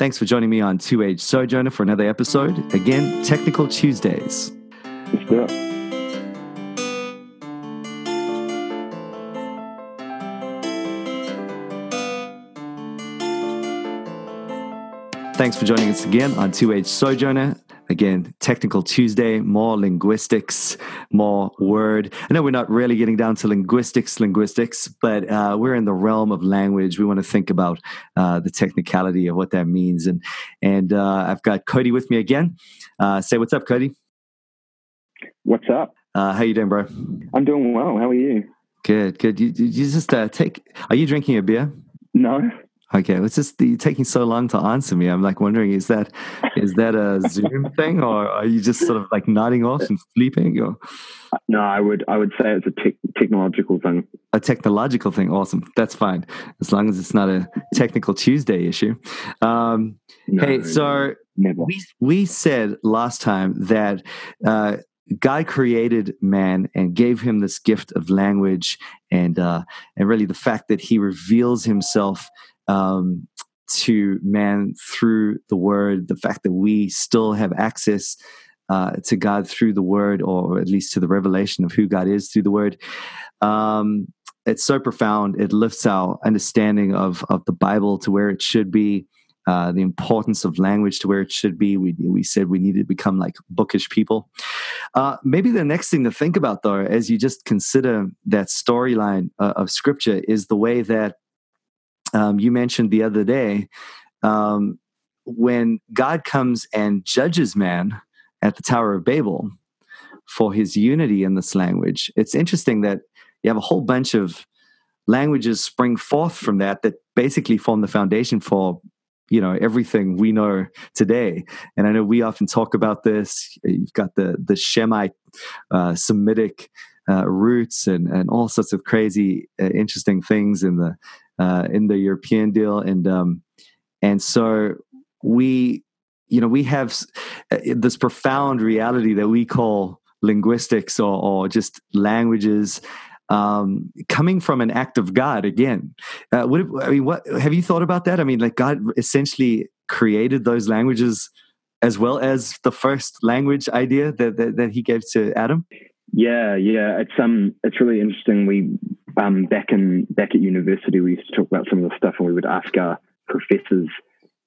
Thanks for joining me on Two Age Sojourner for another episode. Again, Technical Tuesdays. Let's do it. Thanks for joining us again on Two Age Sojourner. Again, Technical Tuesday, more linguistics, more word. I know we're not really getting down to linguistics, linguistics, but uh, we're in the realm of language. We want to think about uh, the technicality of what that means. And and uh, I've got Cody with me again. Uh, say what's up, Cody. What's up? Uh, how you doing, bro? I'm doing well. How are you? Good, good. You, you just uh, take. Are you drinking a beer? No. Okay, it's just you're taking so long to answer me. I'm like wondering, is that is that a Zoom thing, or are you just sort of like nodding off and sleeping? Or No, I would I would say it's a te- technological thing. a technological thing? Awesome, that's fine as long as it's not a technical Tuesday issue. Um, No, hey, so never. we we said last time that uh, God created man and gave him this gift of language, and uh, and really the fact that He reveals Himself um, to man through the Word, the fact that we still have access. Uh, to God through the Word, or at least to the revelation of who God is through the Word, um, it's so profound. It lifts our understanding of of the Bible to where it should be, uh, the importance of language to where it should be. We we said we need to become like bookish people. Uh, maybe the next thing to think about, though, as you just consider that storyline uh, of Scripture, is the way that um, you mentioned the other day um, when God comes and judges man at the Tower of Babel for his unity in this language. It's interesting that you have a whole bunch of languages spring forth from that that basically form the foundation for you know everything we know today and i know we often talk about this you've got the the shemite uh, semitic uh, roots and and all sorts of crazy uh, interesting things in the uh, in the european deal and um and so we you know we have uh, this profound reality that we call linguistics or, or just languages um, coming from an act of God again. Uh, what, I mean, what have you thought about that? I mean, like God essentially created those languages as well as the first language idea that, that, that he gave to Adam. Yeah, yeah. It's um it's really interesting. We um back in back at university we used to talk about some of the stuff and we would ask our professors.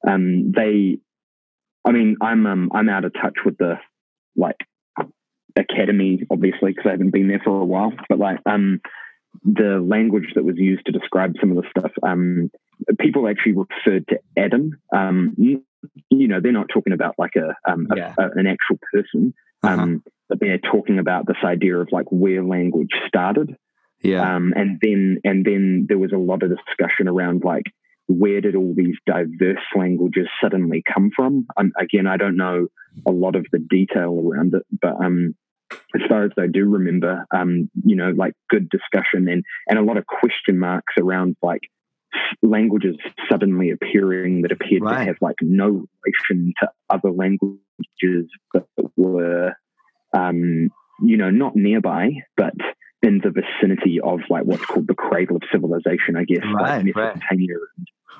Um they I mean, I'm um I'm out of touch with the like academy, obviously, because I haven't been there for a while. But like um the language that was used to describe some of the stuff, um people actually referred to Adam. Um you, know, they're not talking about like a um Yeah. a, an actual person. Uh-huh. Um they're talking about this idea of like where language started Yeah. um, and then and then there was a lot of discussion around like where did all these diverse languages suddenly come from um, again i don't know a lot of the detail around it but um, as far as i do remember um, you know like good discussion and and a lot of question marks around like languages suddenly appearing that appeared Right. to have like no relation to other languages that were um, you know not nearby but in the vicinity of like what's called the cradle of civilization i guess Right, like mesopotamia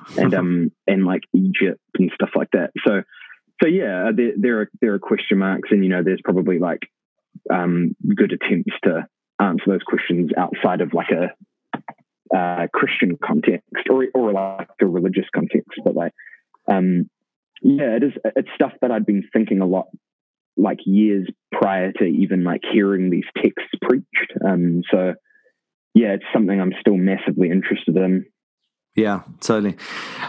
and, and um and like egypt and stuff like that. So so yeah there, there are there are question marks and you know there's probably like um good attempts to answer those questions outside of like a uh, Christian context or or like a religious context, but like um, yeah, it is it's stuff that I'd been thinking a lot like years prior to even like hearing these texts preached. Um, so yeah, it's something I'm still massively interested in. Yeah, totally.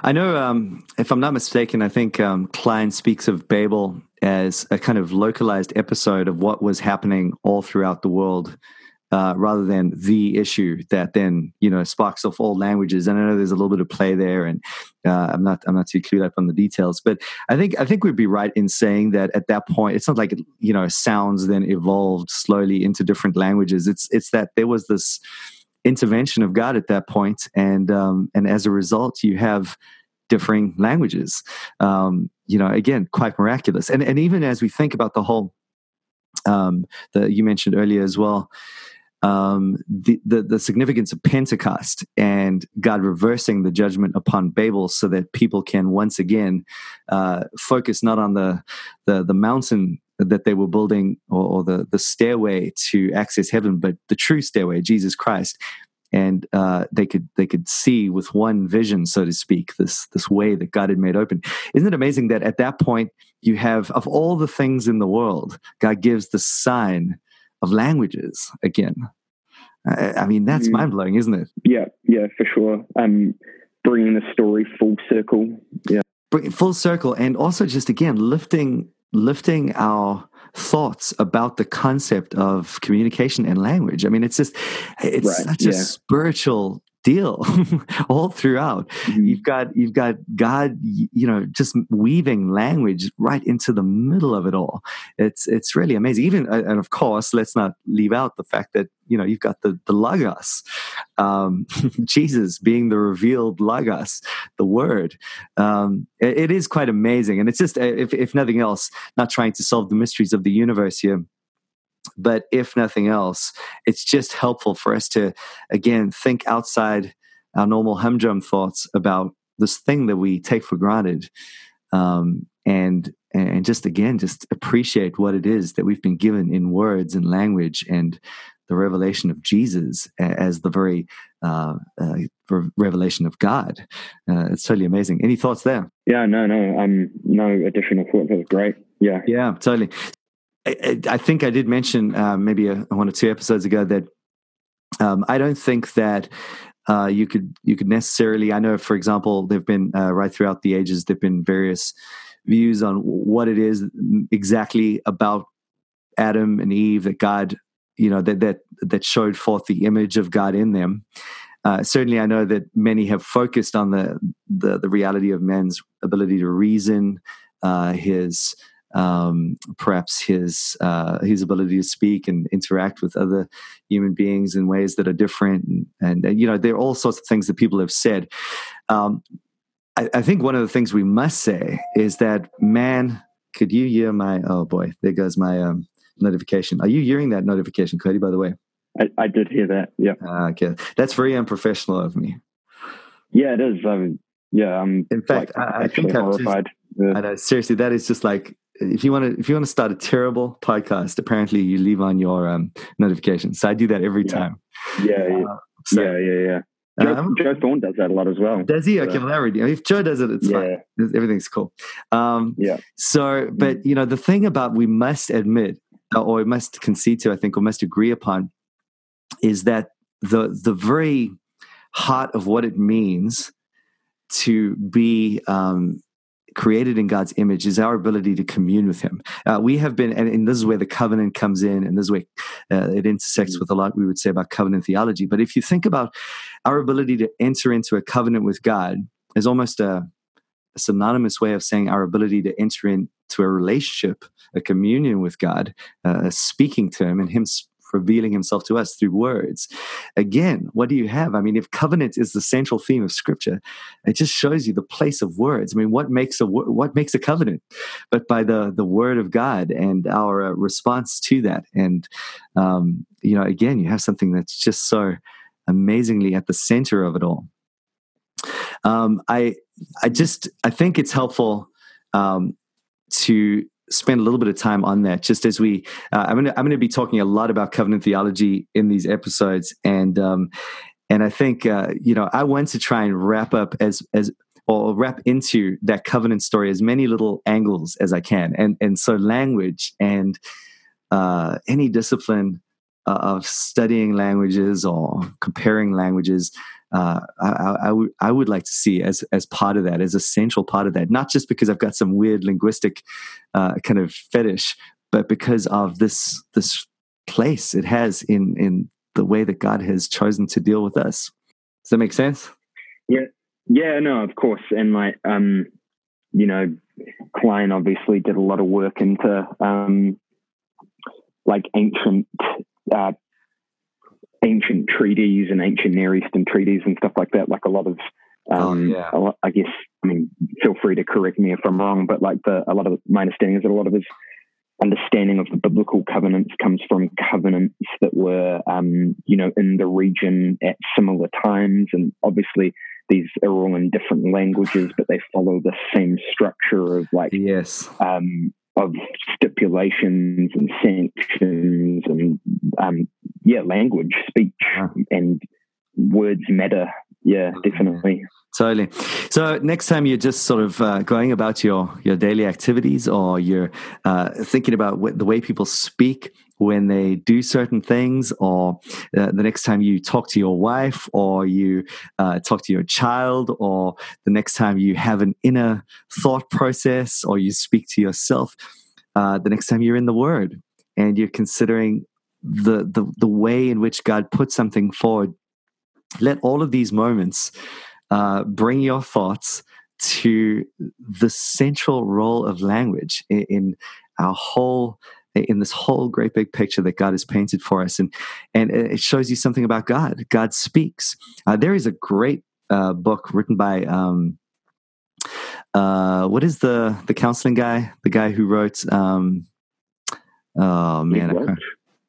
I know, um, if I'm not mistaken, I think um, Kline speaks of Babel as a kind of localized episode of what was happening all throughout the world, uh, rather than the issue that then you know sparks off all languages. And I know there's a little bit of play there, and uh, I'm not I'm not too clued up on the details, but I think I think we'd be right in saying that at that point, it's not like you know sounds then evolved slowly into different languages. It's it's that there was this intervention of God at that point, and um, and as a result, you have differing languages. Um, you know, again, quite miraculous. And and even as we think about the whole, um, the you mentioned earlier as well, um, the, the, the significance of Pentecost and God reversing the judgment upon Babel, so that people can once again uh, focus not on the the, the mountain that they were building or, or, the the stairway to access heaven, but the true stairway, Jesus Christ. And uh, they could they could see with one vision, so to speak, this this way that God had made open. Isn't it amazing that at that point you have of all the things in the world, God gives the sign of languages again. I, I mean, that's mm. mind blowing, isn't it? Yeah, yeah, for sure. Um, bringing the story full circle. Yeah, bring full circle, and also just again lifting lifting our thoughts about the concept of communication and language. I mean, it's just it's right, such yeah. a spiritual deal all throughout. Mm-hmm. you've got you've got god you know just weaving language right into the middle of it all. It's it's really amazing. Even uh, and of course let's not leave out the fact that you know you've got the the logos um, jesus being the revealed logos the word. Um, it, it is quite amazing. And it's just if, if nothing else not trying to solve the mysteries of the universe here but if nothing else, it's just helpful for us to, again, think outside our normal humdrum thoughts about this thing that we take for granted. Um, and and just again just appreciate what it is that we've been given in words and language and the revelation of Jesus as the very uh, uh, revelation of God. Uh, it's totally amazing. Any thoughts there? Yeah, no, no, um, no additional thoughts. That was great. Yeah, yeah, totally. I, I think I did mention uh, maybe a, one or two episodes ago that um, I don't think that uh, you could you could necessarily. I know, for example, there've been uh, right throughout the ages there've been various views on what it is exactly about Adam and Eve that God, you know, that that that showed forth the image of God in them. Uh, certainly, I know that many have focused on the the, the reality of man's ability to reason, uh, his um, perhaps his uh, his ability to speak and interact with other human beings in ways that are different, and, and, and you know there are all sorts of things that people have said. Um, I, I, think one of the things we must say is that man, could you hear my? Oh boy, there goes my um, notification. Are you hearing that notification, Cody? By the way, I, I did hear that. Yeah. Uh, okay, that's very unprofessional of me. Yeah, it is. Um, yeah, I'm. In fact, like, I, I think I'm horrified. Just, I know. Seriously, that is just like if you want to if you want to start a terrible podcast, apparently you leave on your um, notifications. So I do that every yeah. time. Yeah, yeah, uh, so, yeah, yeah, yeah. Joe, um, Joe Thorn does that a lot as well. Does he? Okay, so, well, if Joe does it, it's yeah. fine. Everything's cool. Um, yeah. So, but you know, the thing about we must admit, uh, or we must concede to, I think, or must agree upon, is that the the very heart of what it means to be um, created in God's image is our ability to commune with Him. Uh, we have been, and, and, this is where the covenant comes in, and this is where uh, it intersects with a lot we would say about covenant theology. But if you think about our ability to enter into a covenant with God, is almost a, a synonymous way of saying our ability to enter into a relationship, a communion with God, uh, speaking to Him, and Him revealing himself to us through words. Again, what do you have? I mean, if covenant is the central theme of scripture, it just shows you the place of words. I mean, what makes a what makes a covenant? But by the the word of God and our uh, response to that. And um, you know, again, you have something that's just so amazingly at the center of it all. Um, I I just I think it's helpful um, to spend a little bit of time on that just as we uh, i'm going to i'm going to be talking a lot about covenant theology in these episodes. And um and i think uh, you know i want to try and wrap up as as or wrap into that covenant story as many little angles as i can. And and so language and uh any discipline uh, of studying languages or comparing languages uh, I, I, would I would like to see as as part of that, as a central part of that, not just because I've got some weird linguistic uh, kind of fetish, but because of this this place it has in in the way that God has chosen to deal with us. Does that make sense? Yeah, yeah, no, of course, and like um, you know, Kline obviously did a lot of work into um, like ancient uh, ancient treaties and ancient Near Eastern treaties and stuff like that. Like a lot of, oh, um, oh, yeah. lot, I guess, I mean, feel free to correct me if I'm wrong, but like the, a lot of my understanding is that a lot of his understanding of the biblical covenants comes from covenants that were, um, you know, in the region at similar times. And obviously, these are all in different languages, but they follow the same structure of like, yes, um, of stipulations and sanctions and, um, yeah, language, speech, and words matter. Yeah, definitely. Totally. So next time you're just sort of uh, going about your your daily activities, or you're uh, thinking about what, the way people speak when they do certain things, or uh, the next time you talk to your wife, or you uh, talk to your child, or the next time you have an inner thought process, or you speak to yourself, uh, the next time you're in the Word and you're considering the the the way in which God put something forward. Let all of these moments uh, bring your thoughts to the central role of language in, in, our whole in this whole great big picture that God has painted for us, and and it shows you something about God. God speaks. Uh, there is a great uh, book written by um, uh, what is the the counseling guy? The guy who wrote. Um, oh man,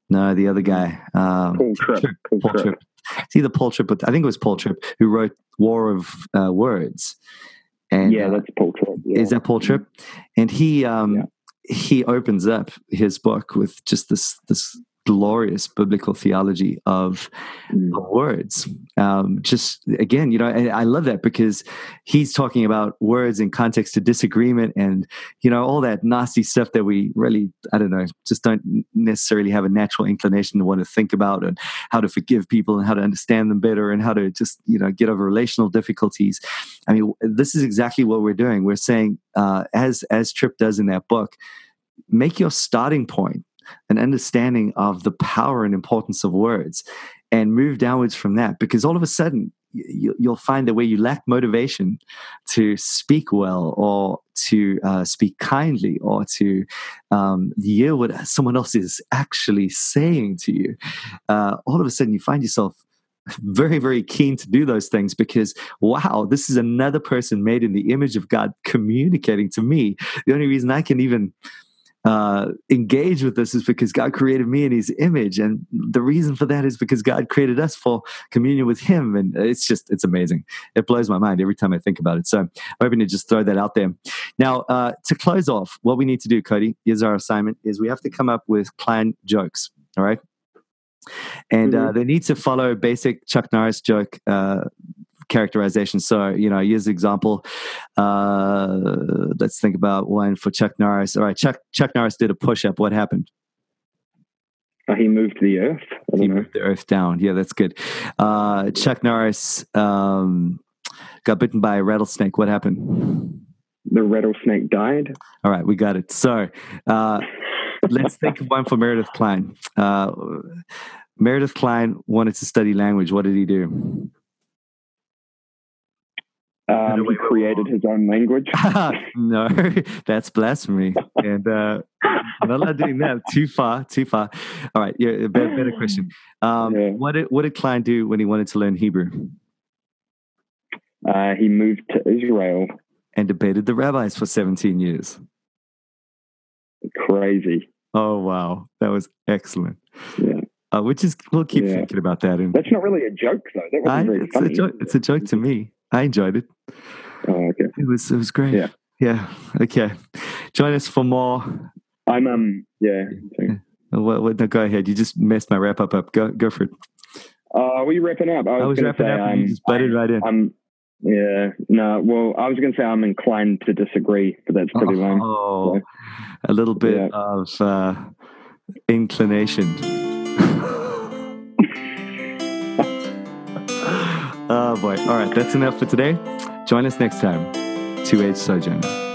no, the other guy. Um, Paul Tripp. Paul, Paul Tripp. It's either Paul Tripp, but I think it was Paul Tripp who wrote War of uh, Words. And yeah, uh, that's Paul Tripp. Yeah. Is that Paul Tripp? And he um, yeah. he opens up his book with just this this glorious biblical theology of, mm. of words. Um, just again, you know, I love that because he's talking about words in context to disagreement and you know all that nasty stuff that we really, I don't know, just don't necessarily have a natural inclination to want to think about and how to forgive people and how to understand them better and how to just you know get over relational difficulties. I mean, this is exactly what we're doing. We're saying, uh, as as Tripp does in that book, make your starting point an understanding of the power and importance of words and move downwards from that because all of a sudden you'll find that where you lack motivation to speak well or to uh, speak kindly or to um, hear what someone else is actually saying to you, uh, all of a sudden you find yourself very, very keen to do those things because, wow, this is another person made in the image of God communicating to me. The only reason I can even uh, engage with this is because God created me in His image, and the reason for that is because God created us for communion with Him, and it's just it's amazing. It blows my mind every time I think about it. So I'm hoping to just throw that out there. Now, uh, to close off, what we need to do, Cody, is our assignment is we have to come up with Kline jokes. All right. And uh, mm-hmm. uh, they need to follow basic Chuck Norris joke uh, characterization. So, you know, use example. Uh, let's think about one for Chuck Norris. All right, Chuck Chuck Norris did a push up. What happened? Uh, he moved the earth. He know. moved the earth down. Yeah, that's good. Uh, Chuck Norris um, got bitten by a rattlesnake. What happened? The rattlesnake died. All right, we got it. So uh, let's think of one for Meredith Kline. Uh, Meredith Kline wanted to study language. What did he do? Um, he created his own language. no, that's blasphemy. And uh, I'm not doing that. Too far, too far. All right, yeah, better, better question. Um, yeah. What did what did Kline do when he wanted to learn Hebrew? Uh, he moved to Israel and debated the rabbis for 17 years. Crazy. Oh wow, that was excellent. Yeah. Uh, which is we'll keep yeah. thinking about that. And that's not really a joke though. That wasn't I, very it's funny. A joke, it's a joke to me. I enjoyed it. Oh, okay. It was it was great. Yeah. Yeah. Okay. Join us for more. I'm um yeah. Well, well, no, go ahead. You just messed my wrap up up. Go go for it. Uh, we wrapping up. I was, I was wrapping say, up, and you just butted right in. I'm yeah. No. Well, I was going to say I'm inclined to disagree, but that's pretty oh, long. So, a little bit yeah. of uh, inclination. Oh boy. All right, that's enough for today. Join us next time. Two Age Sojourner.